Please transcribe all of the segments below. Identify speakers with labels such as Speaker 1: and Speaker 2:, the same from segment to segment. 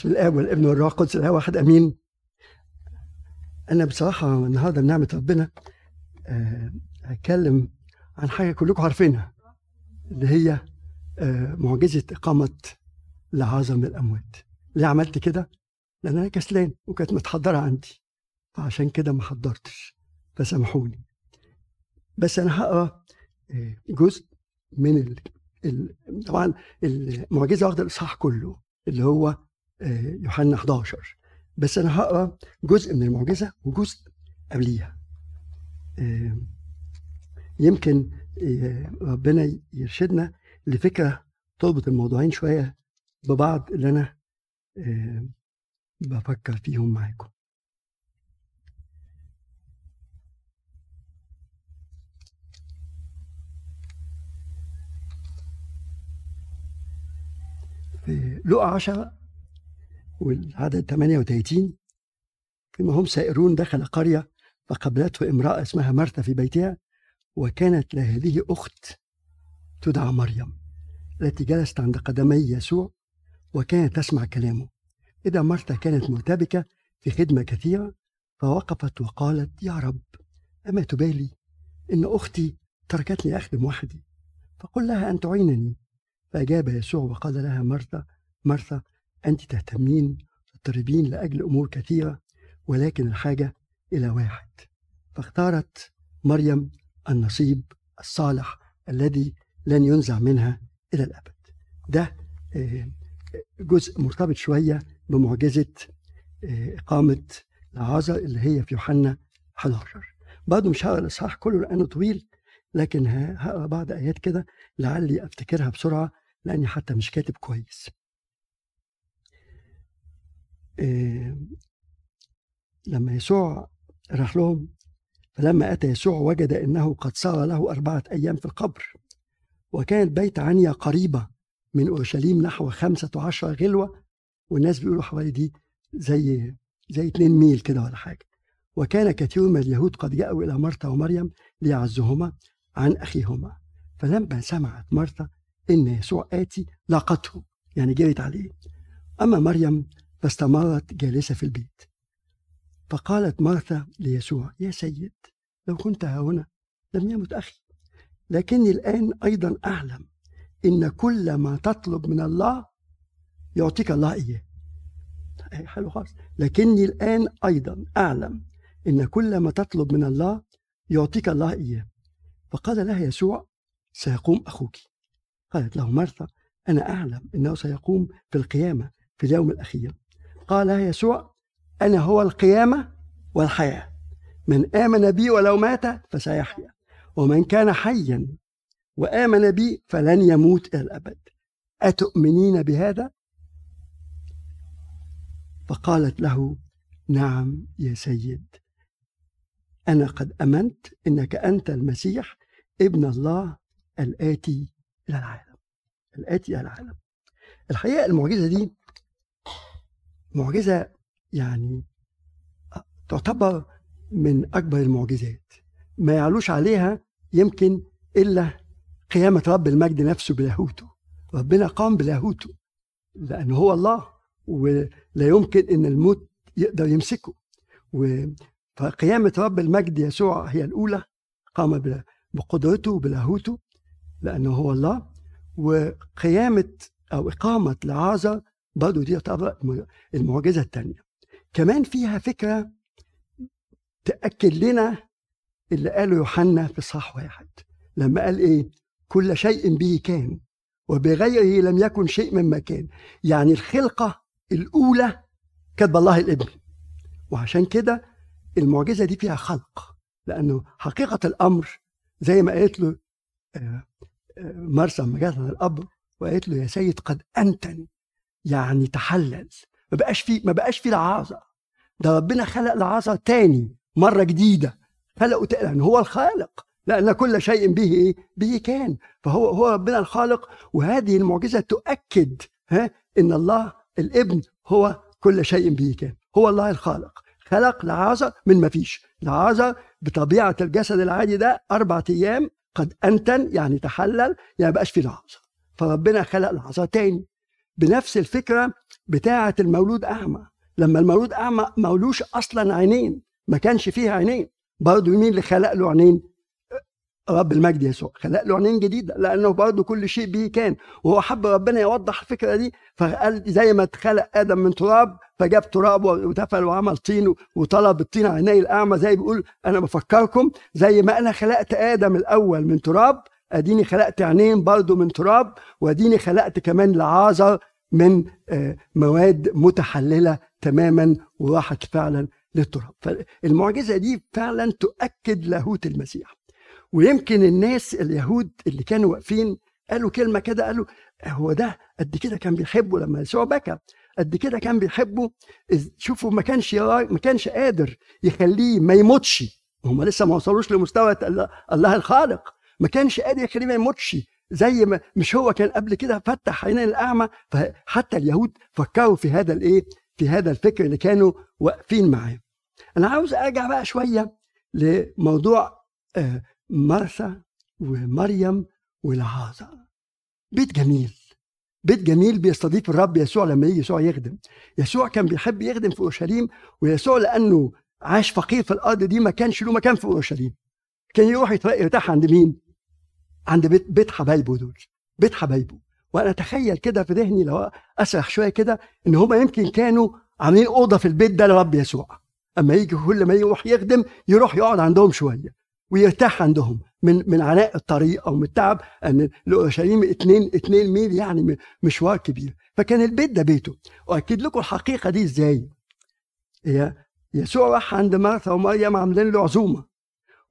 Speaker 1: بسم الاب والابن والروح القدس الإله واحد آمين. أنا بصراحة النهارده بنعمة ربنا آه، هتكلم عن حاجة كلكم عارفينها اللي هي آه، معجزة إقامة من الأموات. ليه عملت كده؟ لأن أنا كسلان وكانت متحضرة عندي فعشان كده ما حضرتش. فسامحوني. بس أنا هقرأ آه، جزء من ال... ال... طبعا المعجزة واخدة الإصحاح كله اللي هو يوحنا 11 بس أنا هقرأ جزء من المعجزة وجزء قبليها. آه، يمكن آه، ربنا يرشدنا لفكرة تربط الموضوعين شوية ببعض اللي أنا آه، بفكر فيهم معاكم. في لقا 10 والعدد 38 فيما هم سائرون دخل قرية فقابلته امرأة اسمها مرثا في بيتها وكانت لهذه أخت تدعى مريم التي جلست عند قدمي يسوع وكانت تسمع كلامه. إذا مرثا كانت مرتبكة في خدمة كثيرة فوقفت وقالت يا رب أما تبالي؟ إن أختي تركتني أخدم وحدي. فقل لها أن تعينني. فأجاب يسوع وقال لها مرثا مرثا أنت تهتمين تضطربين لأجل أمور كثيرة ولكن الحاجة إلى واحد. فاختارت مريم النصيب الصالح الذي لن ينزع منها إلى الأبد. ده آه، جزء مرتبط شوية بمعجزة آه، إقامة لعازر اللي هي في يوحنا 11 برضه مش هقرأ الإصحاح كله لأنه طويل لكن هقرأ بعض آيات كده لعلي أفتكرها بسرعة لأني حتى مش كاتب كويس. لما يسوع راح لهم فلما أتى يسوع وجد أنه قد صار له أربعة أيام في القبر وكانت بيت عنيا قريبة من أورشليم نحو خمسة عشر غلوة والناس بيقولوا حوالي دي زي زي اتنين ميل كده ولا حاجة. وكان كثير من اليهود قد جاءوا إلى مرثا ومريم ليعزهما عن أخيهما. فلما سمعت مرثا إن يسوع آتي لاقته يعني جريت عليه. أما مريم فاستمرت جالسة في البيت. فقالت مرثا ليسوع يا سيد لو كنت ها هنا لم يمت أخي لكني الآن أيضا أعلم إن كل ما تطلب من الله يعطيك الله إياه. أي حلو خالص. لكني الآن أيضا أعلم إن كل ما تطلب من الله يعطيك الله إياه. فقال لها يسوع سيقوم أخوك. قالت له مرثا أنا أعلم أنه سيقوم في القيامة في اليوم الأخير. قال يسوع أنا هو القيامة والحياة. من آمن بي ولو مات فسيحيا ومن كان حيا وآمن بي فلن يموت إلى الأبد. أتؤمنين بهذا؟ فقالت له نعم يا سيد. أنا قد أمنت إنك أنت المسيح ابن الله الآتي إلى العالم. الآتي إلى العالم. الحقيقة المعجزة دي معجزة يعني تعتبر من أكبر المعجزات. ما يعلوش عليها يمكن إلا قيامة رب المجد نفسه بلاهوته. ربنا قام بلاهوته لأنه هو الله ولا يمكن إن الموت يقدر يمسكه. فقيامة رب المجد يسوع هي الأولى قام بقدرته وبلاهوته لأنه هو الله. وقيامة أو إقامة لعازر برضه دي تعتبر المعجزة الثانية كمان فيها فكرة تأكد لنا اللي قاله يوحنا في صح واحد لما قال إيه؟ كل شيء به كان وبغيره لم يكن شيء مما كان. يعني الخلقة الأولى كانت بالله الابن. وعشان كده المعجزة دي فيها خلق لأنه حقيقة الأمر زي ما قالت له آه، آه، مرسى لما جات القبر وقالت له يا سيد قد أنتن. يعني تحلل. ما بقاش في ما بقاش في لعازر ده ربنا خلق لعازر تاني مرة جديدة. خلقه تاني لأن هو الخالق. لأن كل شيء به إيه؟ به كان. فهو هو ربنا الخالق وهذه المعجزة تؤكد ها إن الله الابن هو كل شيء به كان. هو الله الخالق. خلق لعازر من ما فيش. لعازر بطبيعة الجسد العادي ده أربعة أيام قد أنتن يعني تحلل يعني بقاش في لعازر فربنا خلق لعازر تاني. بنفس الفكرة بتاعة المولود أعمى. لما المولود أعمى مولوش أصلا عينين ما كانش فيه عينين. برضه مين اللي خلق له عينين؟ رب المجد يسوع. خلق له عينين جديدة لأنه برضه كل شيء به كان. وهو حب ربنا يوضح الفكرة دي. فقال زي ما اتخلق آدم من تراب فجاب تراب وتفل وعمل طين وطلب الطين عيني الأعمى. زي بيقول أنا بفكركم زي ما أنا خلقت آدم الأول من تراب أديني خلقت عينين برضه من تراب وأديني خلقت كمان لعازر من آه، مواد متحللة تماما وراحت فعلا للتراب. فالمعجزة دي فعلا تؤكد لاهوت المسيح. ويمكن الناس اليهود اللي كانوا واقفين قالوا كلمة كده قالوا هو ده قد كده كان بيحبه لما يسوع بكى. قد كده كان بيحبه شوفوا ما كانش ما كانش قادر يخليه ما يموتش. هم لسه ما وصلوش لمستوى الله الخالق. ما كانش قادر يخليه ما يموتش. زي ما مش هو كان قبل كده فتح عينين الاعمى فحتى اليهود فكروا في هذا الإيه؟ في هذا الفكر اللي كانوا واقفين معاه. أنا عاوز أرجع بقى شوية لموضوع آه، مرثا ومريم والعازر بيت جميل. بيت جميل بيستضيف الرب يسوع لما يجي يسوع يخدم. يسوع كان بيحب يخدم في أورشليم ويسوع لأنه عاش فقير في الأرض دي ما كانش له مكان في أورشليم. كان يروح يرتاح عند مين؟ عند بيت بيت حبايبه دول بيت حبايبه. وأنا أتخيل كده في ذهني لو أسرح شوية كده إن هما يمكن كانوا عاملين أوضة في البيت ده لرب يسوع. أما يجي كل ما يروح يخدم يروح يقعد عندهم شوية ويرتاح عندهم من من عناء الطريق أو من التعب أن لاورشليم 2 2 ميل يعني مشوار كبير. فكان البيت ده بيته. وأكد لكم الحقيقة دي إزاي. هي يسوع راح عند مرثا ومريم عاملين له عزومة.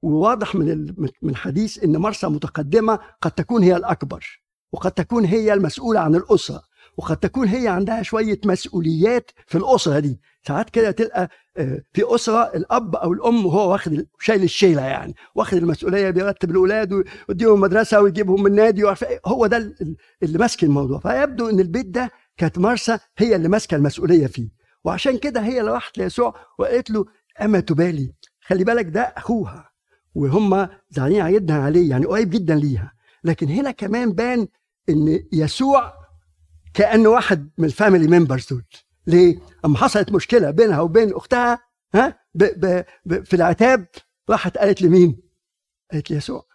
Speaker 1: وواضح من من الحديث إن مرسى متقدمة قد تكون هي الأكبر وقد تكون هي المسؤولة عن الأسرة وقد تكون هي عندها شوية مسؤوليات في الأسرة دي. ساعات كده تلقى آه، في أسرة الأب أو الأم هو واخد شايل الشيلة يعني واخد المسؤولية بيرتب الأولاد ويديهم مدرسة ويجيبهم من نادي إيه. هو ده اللي ماسك الموضوع. فيبدو إن البيت ده كانت مرثا هي اللي ماسكة المسؤولية فيه. وعشان كده هي اللي راحت ليسوع وقالت له أما تبالي خلي بالك ده أخوها. وهم زعلانين عيدها عليه يعني قريب جدا ليها لكن هنا كمان بان إن يسوع كأنه واحد من ال family members دول ليه؟ أما حصلت مشكلة بينها وبين أختها ها ب ب ب في العتاب راحت قالت لمين؟ قالت ليسوع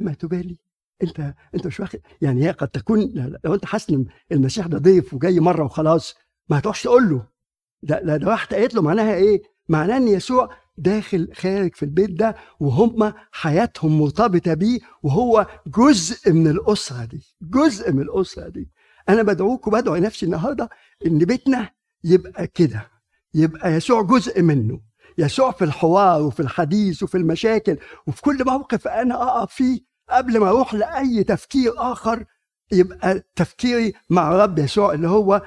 Speaker 1: أما تبالي انت أنت مش واخد يعني هي قد تكون لو أنت حاسس إن المسيح ده ضيف وجاي مرة وخلاص ما هتروحش تقول له ده ده, ده راحت قالت له معناها إيه؟ معناه إن يسوع داخل خارج في البيت ده وهم حياتهم مرتبطة بيه وهو جزء من الأسرة دي جزء من الأسرة دي. أنا بدعوك وبدعو نفسي النهارده إن بيتنا يبقى كده يبقى يسوع جزء منه يسوع في الحوار وفي الحديث وفي المشاكل وفي كل موقف أنا اقف فيه قبل ما أروح لأي تفكير آخر يبقى تفكيري مع رب يسوع اللي هو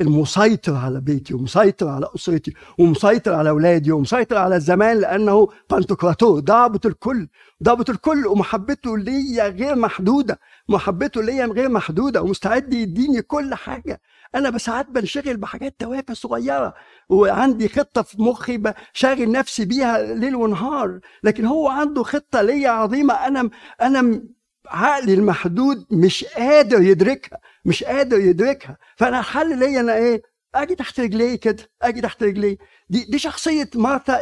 Speaker 1: المسيطر على بيتي ومسيطر على أسرتي ومسيطر على أولادي ومسيطر على الزمان لأنه بانتوكراتور ضابط الكل ضابط الكل ومحبته ليا غير محدودة محبته ليا غير محدودة ومستعد يديني كل حاجة. أنا بساعات بنشغل بحاجات توافه صغيرة وعندي خطة في مخي بشاغل نفسي بيها ليل ونهار لكن هو عنده خطة ليا عظيمة. أنا أنا عقلي المحدود مش قادر يدركها مش قادر يدركها. فأنا الحل ليا أنا إيه؟ أجي تحت رجليه كده أجي تحت رجليه دي دي شخصية مارتا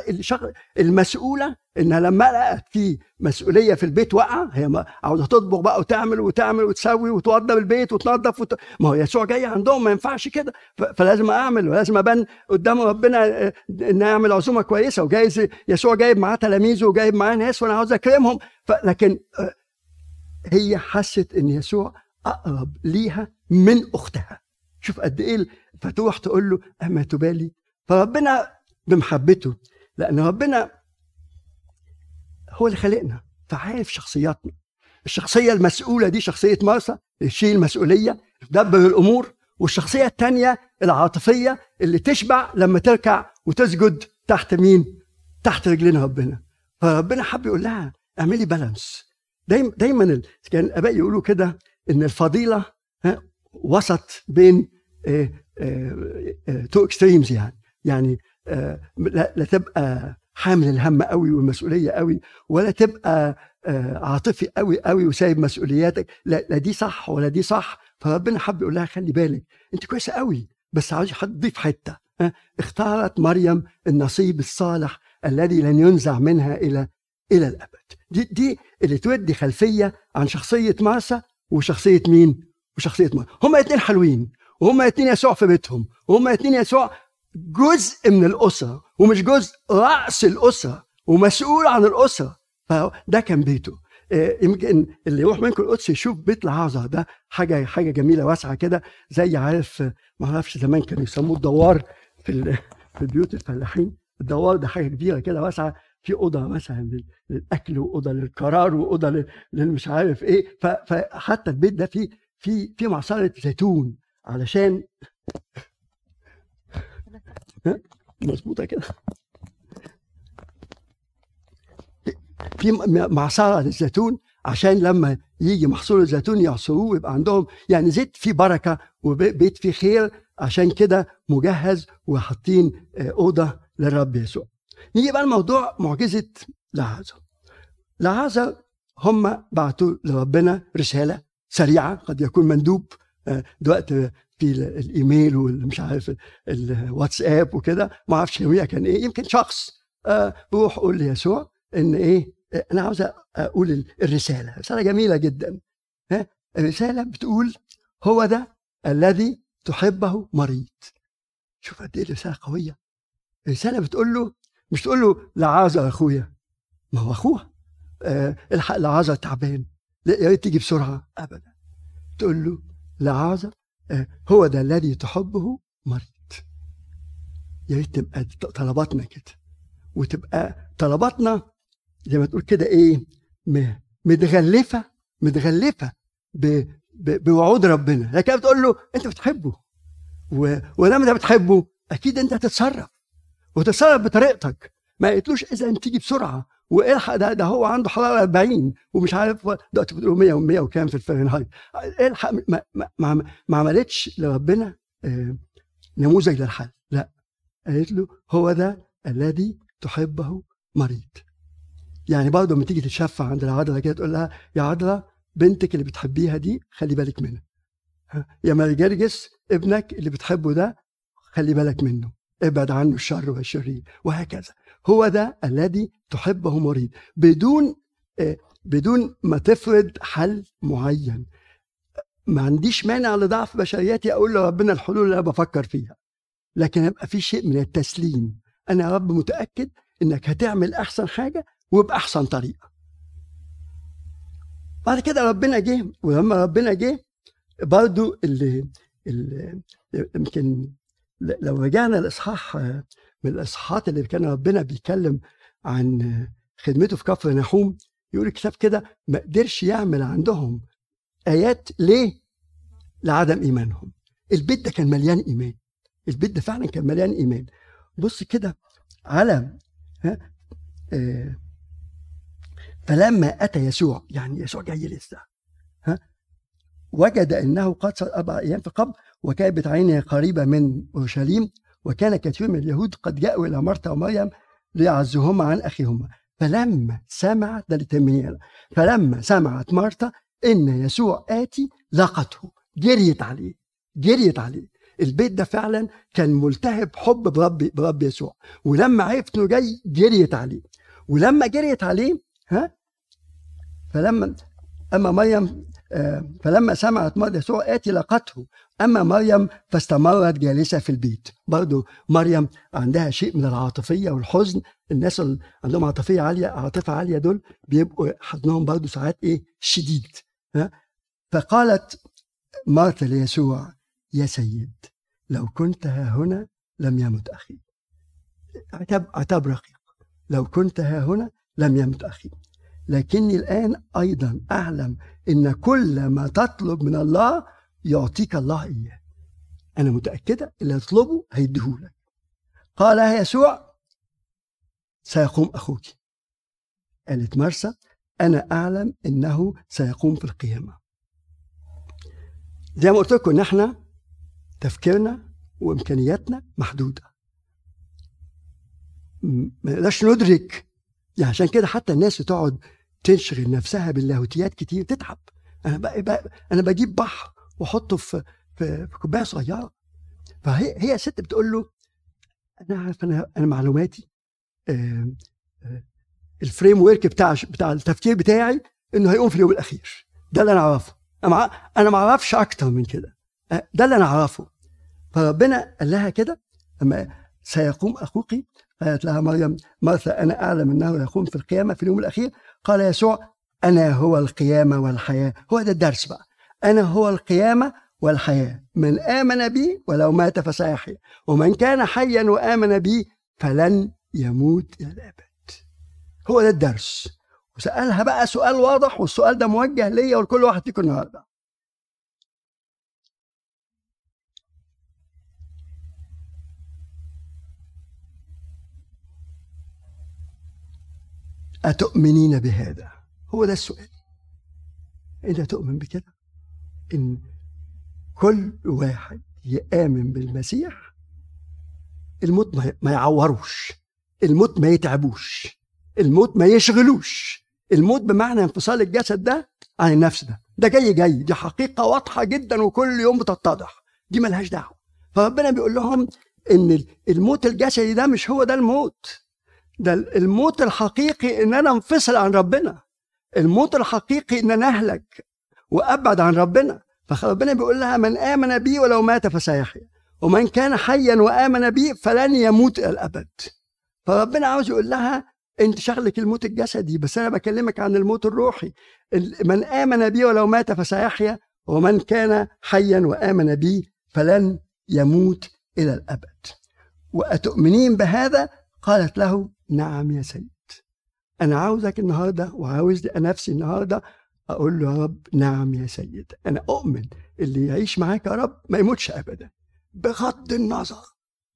Speaker 1: المسؤولة انها لما لقت في مسؤولية في البيت واقعة هي عاوزة تطبخ بقى وتعمل وتعمل وتسوي وتوضب البيت وتنظف وت... ما هو يسوع جاي عندهم ما ينفعش كده. فلازم أعمل ولازم أبان قدام ربنا آه، إن أعمل عزومة كويسة. وجايز يسوع جايب معاه تلاميذه وجايب معاه ناس وأنا عاوز أكرمهم. لكن آه، هي حست إن يسوع أقرب ليها من أختها. شوف قد إيه فتروح تقول له اما تبالي. فربنا بمحبته لأن ربنا هو اللي خلقنا فعارف شخصياتنا. الشخصية المسؤولة دي شخصية مرثا تشيل المسؤولية تدبر الأمور. والشخصية الثانية العاطفية اللي تشبع لما تركع وتسجد تحت مين؟ تحت رجلين ربنا. فربنا حب يقول لها اعملي balance دايما دايما كان الاباء يقولوا كده إن الفضيلة وسط بين two extremes يعني. يعني آه، لا تبقى حامل الهم قوي والمسؤولية قوي ولا تبقى آه، عاطفي قوي قوي وسايب مسؤولياتك. لا, لا دي صح ولا دي صح. فربنا حب يقول لها خلي بالك أنت كويسة قوي بس عاوز تضيف حتة اختارت مريم النصيب الصالح الذي لن ينزع منها إلى إلى الأبد. دي دي اللي تودي خلفية عن شخصية مارسا وشخصية مين؟ وشخصية مارسا هما الاثنين حلوين وهما الاثنين يسوع في بيتهم وهما الاثنين يسوع جزء من الأسرة ومش جزء رأس الأسرة ومسؤول عن الأسرة. فده كان بيته. آه، يمكن اللي يروح منكم القدس يشوف بيت العازة ده حاجة حاجة جميلة واسعة كده زي عارف ما أعرفش زمان كانوا يسموه الدوار في في البيوت الفلاحين. الدوار ده حاجة كبيرة كده واسعة. في أوضة مثلا للأكل وأوضة للقرار وأوضة للمش عارف إيه فحتى البيت ده فيه في في معصرة زيتون علشان مظبوطة كده في معصرة للزيتون عشان لما يجي محصول الزيتون يعصروه ويبقى عندهم يعني زيت فيه بركة وبيت فيه خير عشان كده مجهز وحاطين آه، أوضة للرب يسوع. نيجي بقى الموضوع معجزة لعازر. لعازر هم بعتوا لربنا رسالة سريعة قد يكون مندوب آه، دلوقتي في الإيميل والمش عارف الواتساب وكده. ما أعرفش كان إيه يمكن شخص آه، بروح قول ليسوع إن إيه أنا عاوز أقول الرسالة. رسالة جميلة جدا ها؟ الرسالة بتقول هو ده الذي تحبه مريض. شوف قد إيه الرسالة قوية. الرسالة بتقول له مش تقول له لعازة أخويا؟ ما هو اخوها آه الحق لعازة تعبان. يا ريت تيجي بسرعة. ابدا. تقول له لعازة آه هو ده الذي تحبه مريض. يا ريت تبقى طلباتنا كده. وتبقى طلباتنا زي ما تقول كده إيه متغلفة متغلفة بوعود ربنا. لكن بتقول له أنت بتحبه. ولما أنت بتحبه أكيد أنت هتتصرف. وتتصرف بطريقتك ما قلتلوش إذا تيجي بسرعة والحق ده, ده هو عنده حراره 40 ومش عارف دلوقتي بتقولوا 100 و100 وكام في الفahrenheit الحق ما, ما, ما, ما عملتش لربنا آه، نموذج للحل. لا. قالت له هو ده الذي تحبه مريض. يعني برضه لما تيجي تتشفع عند العذراء كده تقول لها يا عذراء بنتك اللي بتحبيها دي خلي بالك منها. يا مارجرجس ابنك اللي بتحبه ده خلي بالك منه. ابعد عنه الشر والشرير وهكذا. هو ده الذي تحبه مريض بدون آه، بدون ما تفرض حل معين. ما عنديش مانع لضعف بشرياتي أقول لربنا الحلول اللي أنا بفكر فيها لكن يبقى في شيء من التسليم. أنا يا رب متأكد إنك هتعمل أحسن حاجة وباحسن طريقة. بعد كده ربنا جه ولما ربنا جه برضو اللي يمكن لو رجعنا الاصحاح من الإصحاحات اللي كان ربنا بيتكلم عن خدمته في كفر نحوم يقول الكتاب كده ما قدرش يعمل عندهم آيات ليه؟ لعدم إيمانهم. البيت ده كان مليان إيمان. البيت ده فعلا كان مليان إيمان. بص كده على ها آه فلما أتى يسوع يعني يسوع جاي لسه وجد أنه قد أربع أيام في قبل وكانت عينه قريبة من أورشليم وكان كثير من اليهود قد جاءوا إلى مرتا ومريم ليعزهما عن أخيهما فلما سمعت ده فلما سمعت مرتا إن يسوع آتي لقته. جريت عليه جريت عليه. البيت ده فعلا كان ملتهب حب برب برب يسوع. ولما عرفت إنه جاي جريت عليه. ولما جريت عليه ها؟ فلما أما مريم فلما سمعت مريم يسوع آتي لقته. أما مريم فاستمرت جالسة في البيت. برضو مريم عندها شيء من العاطفية والحزن. الناس اللي عندهم عاطفية عالية عاطفة عالية دول بيبقوا حزنهم برضو ساعات إيه؟ شديد. فقالت مرتا ليسوع يا سيد لو كنت ها هنا لم يمت أخي. عتاب عتاب رقيق. لو كنت ها هنا لم يمت أخي. لكني الآن أيضا أعلم إن كل ما تطلب من الله يعطيك الله إياه. أنا متأكدة اللي تطلبه هيديهولك. قال يسوع سيقوم أخوك. قالت مرسى أنا أعلم إنه سيقوم في القيامة. زي ما قلت لكم إن إحنا تفكيرنا وإمكانياتنا محدودة. ما نقدرش ندرك. يعني عشان كده حتى الناس تقعد تشغل نفسها باللاهوتيات كتير تتعب أنا بقى, بقى أنا بجيب بحر وأحطه في في, في كوباية صغيرة. فهي هي ست بتقول له أنا عارف أنا أنا معلوماتي الفريم ورك بتاع بتاع التفكير بتاعي إنه هيقوم في اليوم الأخير. ده اللي أنا أعرفه. أنا أنا ما أعرفش أكتر من كده. آه، ده اللي أنا أعرفه. فربنا قال لها كده أما سيقوم أخوك قالت لها مريم مرثا أنا أعلم أنه يقوم في القيامة في اليوم الأخير. قال يسوع أنا هو القيامة والحياة. هو ده الدرس بقى. أنا هو القيامة والحياة. من آمن بي ولو مات فسيحيا. ومن كان حيا وآمن بي فلن يموت إلى الأبد. هو ده الدرس. وسألها بقى سؤال واضح والسؤال ده موجه ليا ولكل واحد فيكم النهارده. أتؤمنين بهذا؟ هو ده السؤال. أنت تؤمن بكده؟ إن كل واحد يآمن بالمسيح الموت ما يعوروش، الموت ما يتعبوش، الموت ما يشغلوش، الموت بمعنى انفصال الجسد ده عن النفس ده، ده جاي جاي، دي حقيقة واضحة جدا وكل يوم بتتضح، دي ملهاش دعوة. فربنا بيقول لهم إن الموت الجسدي ده مش هو ده الموت، ده الموت الحقيقي إن أنا أنفصل عن ربنا. الموت الحقيقي إن أنا أهلك وأبعد عن ربنا. فربنا بيقول لها من آمن بي ولو مات فسيحيا. ومن كان حيا وآمن بي فلن يموت إلى الأبد. فربنا عاوز يقول لها أنت شغلك الموت الجسدي بس أنا بكلمك عن الموت الروحي. من آمن بي ولو مات فسيحيا. ومن كان حيا وآمن بي فلن يموت إلى الأبد. وأتؤمنين بهذا؟ قالت له نعم يا سيد. أنا عاوزك النهاردة وعاوز نفسي النهاردة أقول له يا رب نعم يا سيد. أنا أؤمن اللي يعيش معاك يا رب ما يموتش أبدا. بغض النظر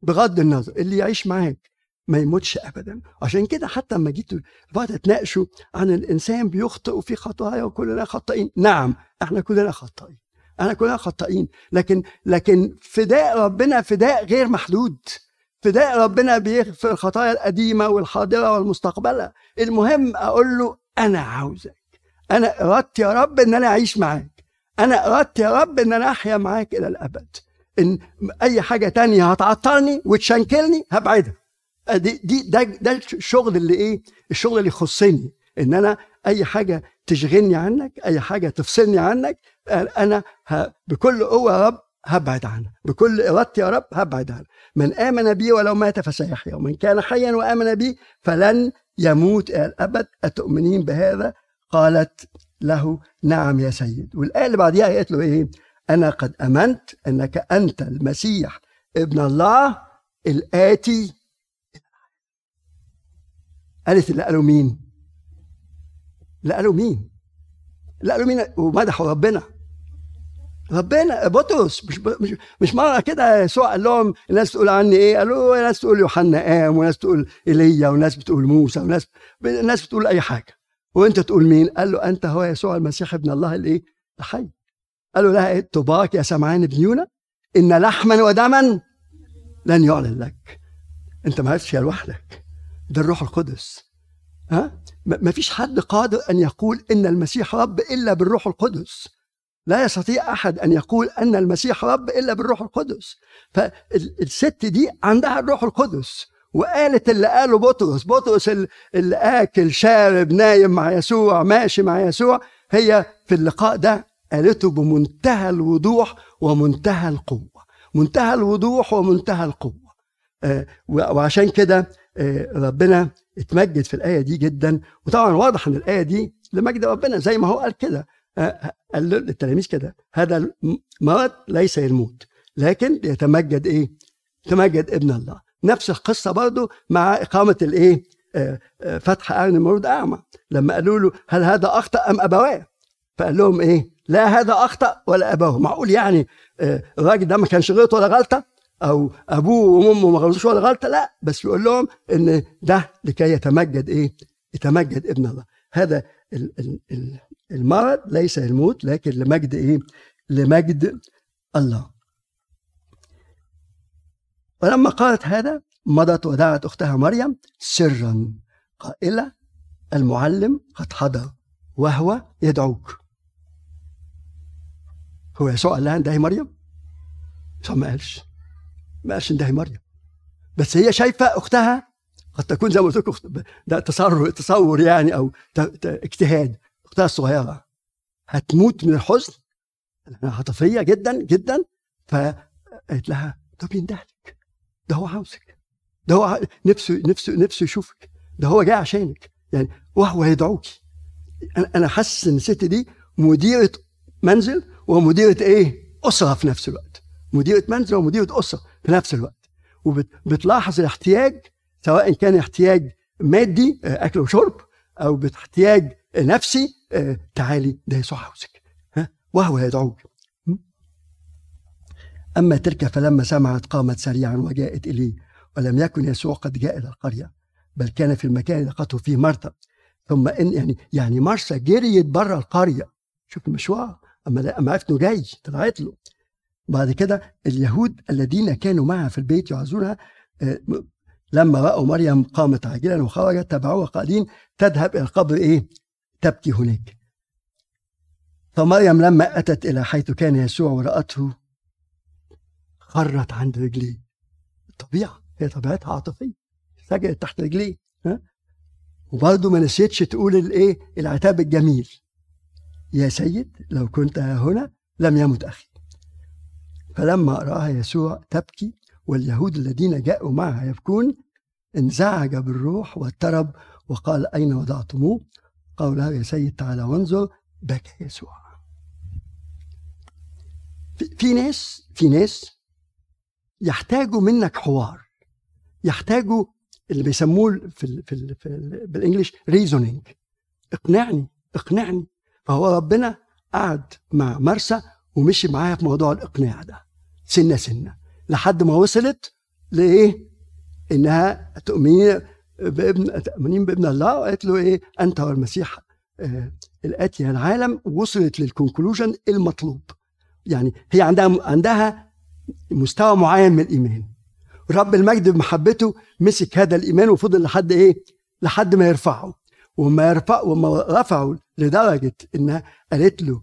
Speaker 1: بغض النظر اللي يعيش معاك ما يموتش ابدا. عشان كده حتى لما جيتوا بعد تناقشوا عن الإنسان بيخطئ وفي خطايا وكلنا خطائين. نعم إحنا كلنا خطائين. إحنا كلنا خطائين. لكن لكن فداء ربنا فداء غير محدود. فداء ربنا بيغفر الخطايا القديمة والحاضرة والمستقبلة. المهم أقول له أنا عاوزك. أنا أردت يا رب إن أنا أعيش معاك. أنا أردت يا رب إن أنا أحيا معاك إلى الأبد. إن أي حاجة تانية هتعطلني وتشنكلني هبعدها. دي, دي ده ده الشغل اللي إيه؟ الشغل اللي يخصني. إن أنا أي حاجة تشغلني عنك أي حاجة تفصلني عنك أنا بكل قوة يا رب هبعد عنها بكل إرادتي يا رب هبعد عنها من آمن بي ولو مات فسيحيا. ومن كان حيا وآمن بي فلن يموت إلى الأبد. أتؤمنين بهذا؟ قالت له نعم يا سيد. والآية اللي بعديها قالت له إيه؟ أنا قد أمنت أنك أنت المسيح ابن الله الآتي. قالت اللي قالوا مين؟ اللي قالوا مين؟ اللي قالوا مين؟ ومدحوا ربنا. ربنا بطرس مش مش مش مره كده يسوع قال لهم الناس تقول عني إيه؟ قالوا ناس تقول يوحنا قام وناس تقول إيليا وناس بتقول موسى وناس الناس بتقول أي حاجة وأنت تقول مين؟ قال له أنت هو يسوع المسيح ابن الله الايه؟ الحي قالوا لها إيه؟ طباك يا سمعان بن يونا إن لحما ودما لن يعلن لك أنت ما عرفتش لوحدك ده الروح القدس ها؟ ما فيش حد قادر أن يقول إن المسيح رب إلا بالروح القدس لا يستطيع أحد أن يقول أن المسيح رب إلا بالروح القدس. فالست دي عندها الروح القدس وقالت اللي قاله بطرس بطرس اللي آكل شارب نايم مع يسوع ماشي مع يسوع هي في اللقاء ده قالته بمنتهى الوضوح ومنتهى القوة منتهى الوضوح ومنتهى القوة. آه وعشان كده آه ربنا اتمجد في الآية دي جدا. وطبعا واضح إن الآية دي لمجد ربنا زي ما هو قال كده. قال للتلاميذ كده هذا المرض ليس الموت لكن يتمجد إيه؟ يتمجد ابن الله نفس القصة برضه مع إقامة الإيه؟ فتح اعين المولود أعمى لما قالوا له هل هذا أخطأ أم أبواه؟ فقال لهم إيه؟ لا هذا أخطأ ولا ابوه معقول يعني الراجل ده ما كانش غلط ولا غلطة أو أبوه وأمه ما غلطوش ولا غلطة لا بس بيقول لهم إن ده لكي يتمجد إيه؟ يتمجد ابن الله هذا ال ال ال المرض ليس الموت لكن لمجد إيه؟ لمجد الله. ولما قالت هذا مضت ودعت أختها مريم سرا. قائله المعلم قد حضر وهو يدعوك. هو يسوع قال لها انت مريم؟ يسوع ما قالش. ما قالش ده مريم. بس هي شايفة أختها قد تكون زي ما قلت لكم ده تصور تصور يعني أو اجتهاد. اختها الصغيره هتموت من الحزن. عاطفيه جدا جدا. فقالت لها ده بيندهلك ده هو عاوزك. ده هو نفسه نفسه نفسه يشوفك. ده هو جاي عشانك. يعني وهو يدعوك أنا أنا حاسس إن الست دي مديرة منزل ومديرة إيه؟ أسرة في نفس الوقت. مديرة منزل ومديرة أسرة في نفس الوقت. وبتلاحظ الاحتياج سواء كان احتياج مادي آه، أكل وشرب أو باحتياج نفسي آه، تعالي ده يسوع عاوزك ها؟ وهو يدعوك. أما تلك فلما سمعت قامت سريعا وجاءت إليه ولم يكن يسوع قد جاء إلى القرية بل كان في المكان اللي لقته فيه مرثا ثم إن يعني يعني مرسى جريت بره القرية. شوف المشوار أما أما عرفت انه جاي طلعت له. بعد كده اليهود الذين كانوا معها في البيت يعزونها آه، لما رأوا مريم قامت عاجلا وخرجت تبعوها قائلين تذهب إلى القبر إيه؟ تبكي هناك. فمريم لما أتت إلى حيث كان يسوع ورأته خرت عند رجليه. الطبيعة هي طبيعتها عاطفية. سجدت تحت رجليه وبرضه ما نسيتش تقول الإيه؟ العتاب الجميل. يا سيد لو كنت هنا لم يمت أخي. فلما راها يسوع تبكي واليهود الذين جاءوا معها يبكون انزعج بالروح واضطرب وقال أين وضعتموه؟ له يا سيد تعالى وانظر بكى يسوع. في ناس في ناس يحتاجوا منك حوار يحتاجوا اللي بيسموه في ال في, في ال بالانجلش ريزونينج اقنعني اقنعني. فهو ربنا قعد مع مرسى ومشي معاها في موضوع الإقناع ده. سنة سنة. لحد ما وصلت لإيه؟ إنها تؤمنين بابن تؤمنين بابن الله وقالت له إيه؟ أنت هو المسيح آه الاتي العالم وصلت للكونكلوجن المطلوب يعني هي عندها عندها مستوى معين من الإيمان رب المجد بمحبته مسك هذا الإيمان وفضل لحد إيه؟ لحد ما يرفعه وما يرفع وما رفعه لدرجة إنها قالت له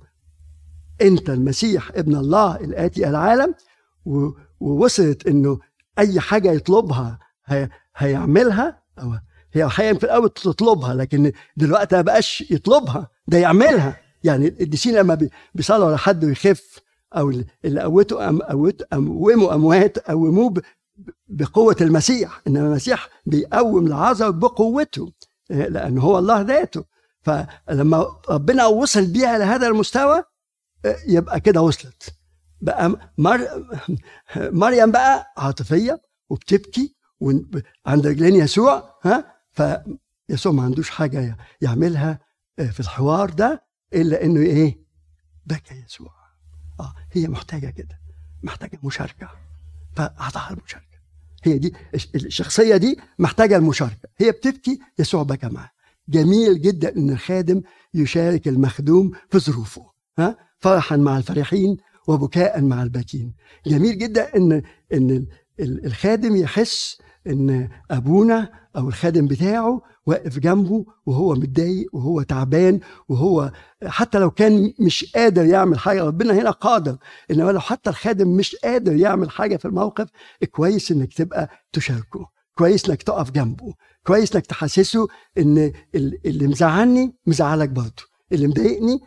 Speaker 1: أنت المسيح ابن الله الاتي العالم ووصلت إنه أي حاجة يطلبها هي هيعملها أو هي أحيانا في الأول تطلبها لكن دلوقتي ما بقاش يطلبها ده يعملها. يعني القديسين لما بيصلوا على حد ويخف أو اللي قوته أم قوموا اموات قوموه بقوة المسيح انما المسيح بيقوم العذر بقوته لأن هو الله ذاته. فلما ربنا وصل بيها لهذا المستوى يبقى كده وصلت. بقى مر... مريم بقى عاطفية وبتبكي عند رجلين يسوع ها؟ فيسوع ما عندوش حاجة يعملها آه، في الحوار ده إلا إنه إيه؟ بكى يسوع. آه هي محتاجة كده محتاجة مشاركة. فأعطاها المشاركة. هي دي الشخصية دي محتاجة المشاركة. هي بتبكي يسوع بكى معاها. جميل جدا إن الخادم يشارك المخدوم في ظروفه ها؟ فرحا مع الفرحين وبكاء مع الباكين. جميل جدا ان إن الخادم يحس إن أبونا أو الخادم بتاعه واقف جنبه وهو متضايق وهو تعبان وهو حتى لو كان مش قادر يعمل حاجة ربنا هنا قادر انما لو حتى الخادم مش قادر يعمل حاجة في الموقف كويس إنك تبقى تشاركه كويس إنك تقف جنبه كويس إنك تحسسه إن اللي مزعلني مزعلك برضه اللي مضايقني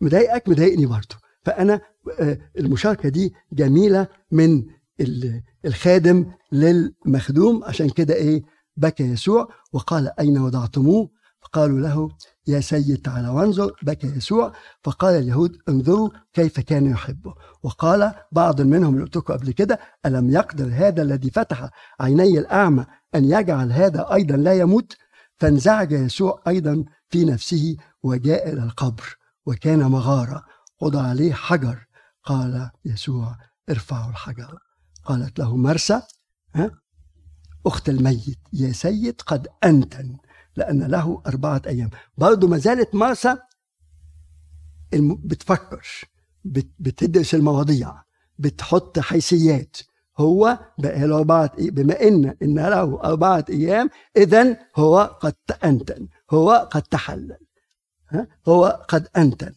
Speaker 1: مضايقك مضايقني برضه. فأنا آه، المشاركة دي جميلة من الخادم للمخدوم. عشان كده إيه بكى يسوع وقال أين وضعتموه؟ فقالوا له يا سيد تعالى وانظر. بكى يسوع فقال اليهود انظروا كيف كان يحبه. وقال بعض منهم اللي قلت قبل كده ألم يقدر هذا الذي فتح عيني الأعمى أن يجعل هذا أيضا لا يموت؟ فانزعج يسوع أيضا في نفسه وجاء إلى القبر وكان مغارة. وضع عليه حجر. قال يسوع ارفعوا الحجر. قالت له مرسى أخت الميت يا سيد قد أنتن لأن له أربعة أيام. برضه ما زالت مرسى بتفكر بتدرس المواضيع بتحط حيثيات. هو بقى له أربعة بما إن إن له أربعة أيام إذا هو قد أنتن هو قد تحلل هو قد أنتن.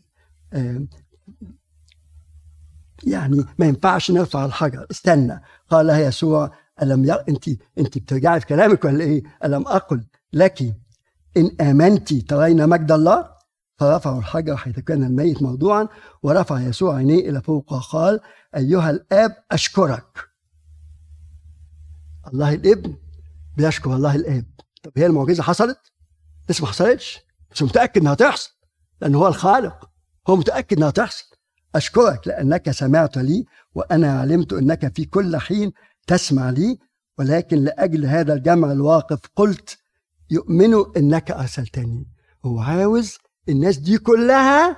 Speaker 1: يعني ما ينفعش نرفع الحجر. استنى. قال لها يسوع ألم ي... أنت أنت بترجعي في كلامك ولا إيه؟ ألم أقل لك إن آمنت ترين مجد الله؟ فرفعوا الحجر حيث كان الميت موضوعا ورفع يسوع عينيه إلى فوق وقال أيها الآب أشكرك. الله الابن بيشكر الله الآب. طب هي المعجزة حصلت؟ لسه ما حصلتش؟ بس متأكد إنها تحصل لأن هو الخالق. هو متأكد إنها تحصل. أشكرك لأنك سمعت لي وأنا علمت أنك في كل حين تسمع لي ولكن لأجل هذا الجمع الواقف قلت يؤمنوا أنك أرسلتني. هو عاوز الناس دي كلها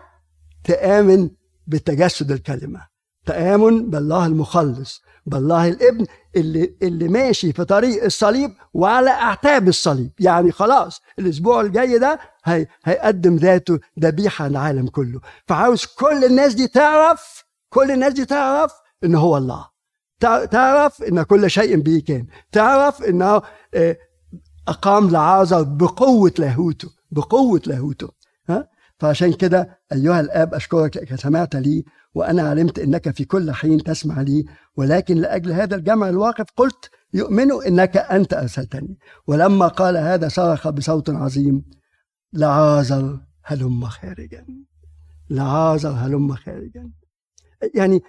Speaker 1: تآمن بتجسد الكلمة. تآمن بالله المخلص بالله الابن اللي اللي ماشي في طريق الصليب وعلى أعتاب الصليب. يعني خلاص الأسبوع الجاي ده هي هيقدم ذاته ذبيحة للعالم كله. فعاوز كل الناس دي تعرف كل الناس دي تعرف إن هو الله. تعرف إن كل شيء به كان. تعرف انه آه، أقام لعازر بقوة لاهوته بقوة لاهوته. ها؟ فعشان كده أيها الأب أشكرك لك سمعت لي وأنا علمت إنك في كل حين تسمع لي ولكن لأجل هذا الجمع الواقف قلت يؤمنوا إنك أنت أرسلتني. ولما قال هذا صرخ بصوت عظيم لعازر هلم خارجا لعازر هلم خارجا. يعني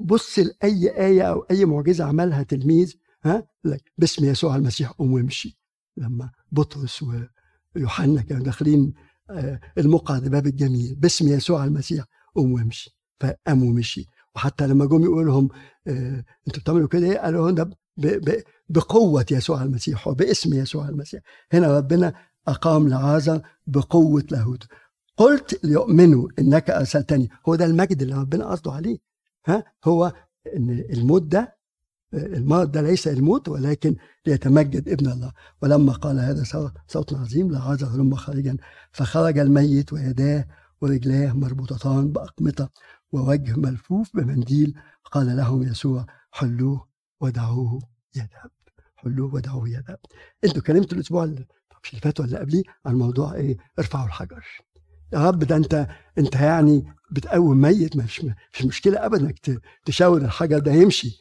Speaker 1: بص لأي آية أو أي معجزة عملها تلميذ ها لك باسم يسوع المسيح قوم وامشي. لما بطرس ويوحنا كانوا داخلين آه، المقعد باب الجميل باسم يسوع المسيح قوم وامشي. فقام ومشي. وحتى لما جم يقول لهم آه أنتوا بتعملوا كده إيه؟ قالوا هنا بقوة يسوع المسيح وباسم يسوع المسيح. هنا ربنا أقام لعازر بقوة لاهوت. قلت ليؤمنوا إنك أرسلتني. هو ده المجد اللي ربنا قصده عليه. ها؟ هو إن الموت ده المرض ده ليس الموت ولكن ليتمجد ابن الله. ولما قال هذا صوت عظيم لعازر هلم خارجا فخرج الميت ويداه ورجلاه مربوطتان بأقمطة. ووجه ملفوف بمنديل قال لهم يسوع حلوه ودعوه يذهب حلوه ودعوه يذهب. أنتوا كلمتوا الأسبوع اللي فات ولا قبليه عن موضوع إيه؟ ارفعوا الحجر. يا رب ده انت أنت يعني بتقوم ميت مش مش مشكلة ابدا إنك تشاور الحجر ده يمشي.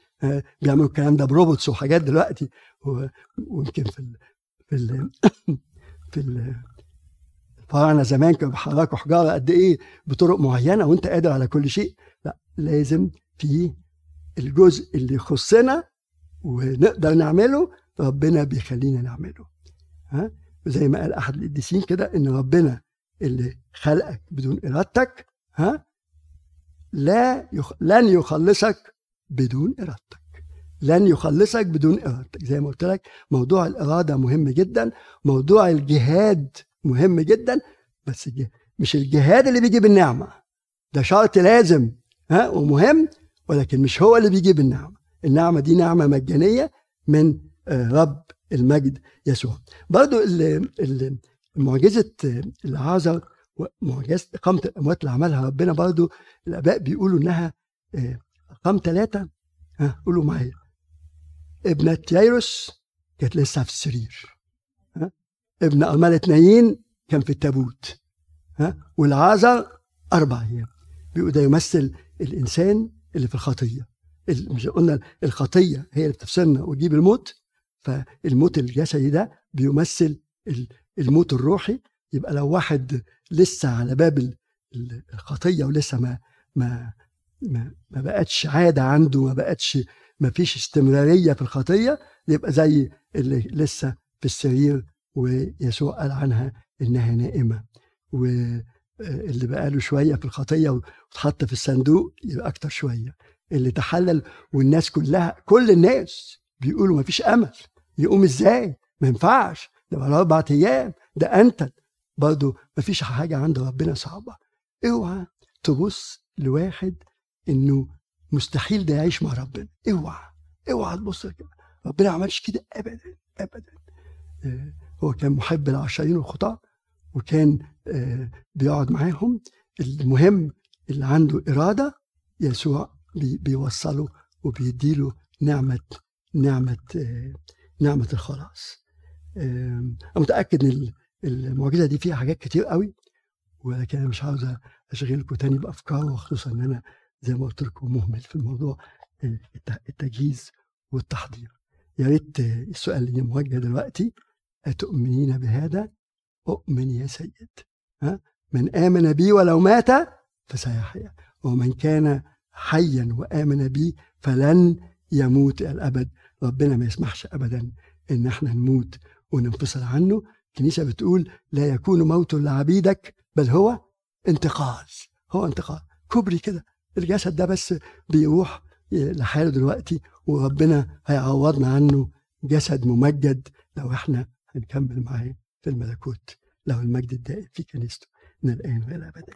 Speaker 1: بيعملوا الكلام ده ب robots وحاجات دلوقتي. ويمكن في ال في ال في ال الفراعنه زمان كانوا بيحركوا حجارة قد إيه؟ بطرق معينة وأنت قادر على كل شيء. لا لازم في الجزء اللي يخصنا ونقدر نعمله ربنا بيخلينا نعمله. ها؟ زي ما قال أحد القديسين كده إن ربنا اللي خلقك بدون إرادتك ها؟ لا يخ... لن يخلصك بدون إرادتك. لن يخلصك بدون إرادتك. زي ما قلت لك موضوع الإرادة مهم جدا. موضوع الجهاد مهم جدا بس مش الجهاد اللي بيجيب النعمة. ده شرط لازم ها ومهم ولكن مش هو اللي بيجيب النعمة. النعمة دي نعمة مجانية من آه، رب المجد يسوع. برضو معجزة العازر ومعجزه إقامة الأموات اللي عملها ربنا برضو الآباء بيقولوا إنها آه، اقام ثلاثة ها قولوا معايا. ابنة يايروس كانت لسه في السرير. ابن أرملة نايين كان في التابوت ها؟ والعازر أربع أيام بيقول ده يمثل الإنسان اللي في الخطية. مش قلنا الخطية هي اللي بتفصلنا وتجيب الموت فالموت الجسدي ده بيمثل الموت الروحي. يبقى لو واحد لسه على باب الخطية ولسه ما ما ما, ما بقتش عادة عنده ما بقتش ما فيش استمرارية في الخطية يبقى زي اللي لسه في السرير ويسوع قال عنها إنها نائمة. واللي بقى له شوية في الخطية واتحط في الصندوق يبقى أكتر شوية. اللي تحلل والناس كلها كل الناس بيقولوا ما فيش أمل. يقوم إزاي؟ ما ينفعش. ده بقى أربع أيام. ده أنت. برضه ما فيش حاجة عند ربنا صعبة. اوعى تبص لواحد إنه مستحيل ده يعيش مع ربنا. اوعى. اوعى تبص ربنا ما عملش كده ابدا ابدا. آه، هو كان محب للعشرين والخطاة وكان آه، بيقعد معاهم. المهم اللي عنده إرادة يسوع بيوصله وبيديله نعمة نعمة آه، نعمة الخلاص. أنا متأكد إن المعجزة دي فيها حاجات كتير قوي ولكن أنا مش عاوز أشغلكم تاني بأفكار وخصوصا إن أنا زي ما قلت لكم مهمل في الموضوع التجهيز والتحضير. يا ريت السؤال اللي موجه دلوقتي أتؤمنين بهذا؟ أؤمن يا سيد. ها؟ من آمن بي ولو مات فسيحيا. ومن كان حيا وآمن بي فلن يموت الأبد. ربنا ما يسمحش أبدا إن إحنا نموت وننفصل عنه. الكنيسة بتقول لا يكون موت لعبيدك بل هو انتقال هو انتقال كبري كده. الجسد ده بس بيروح لحاله دلوقتي وربنا هيعوضنا عنه جسد ممجد لو إحنا هنكمل معاه في الملكوت له المجد الدائم في كنيسته من الآن وإلى أبدا.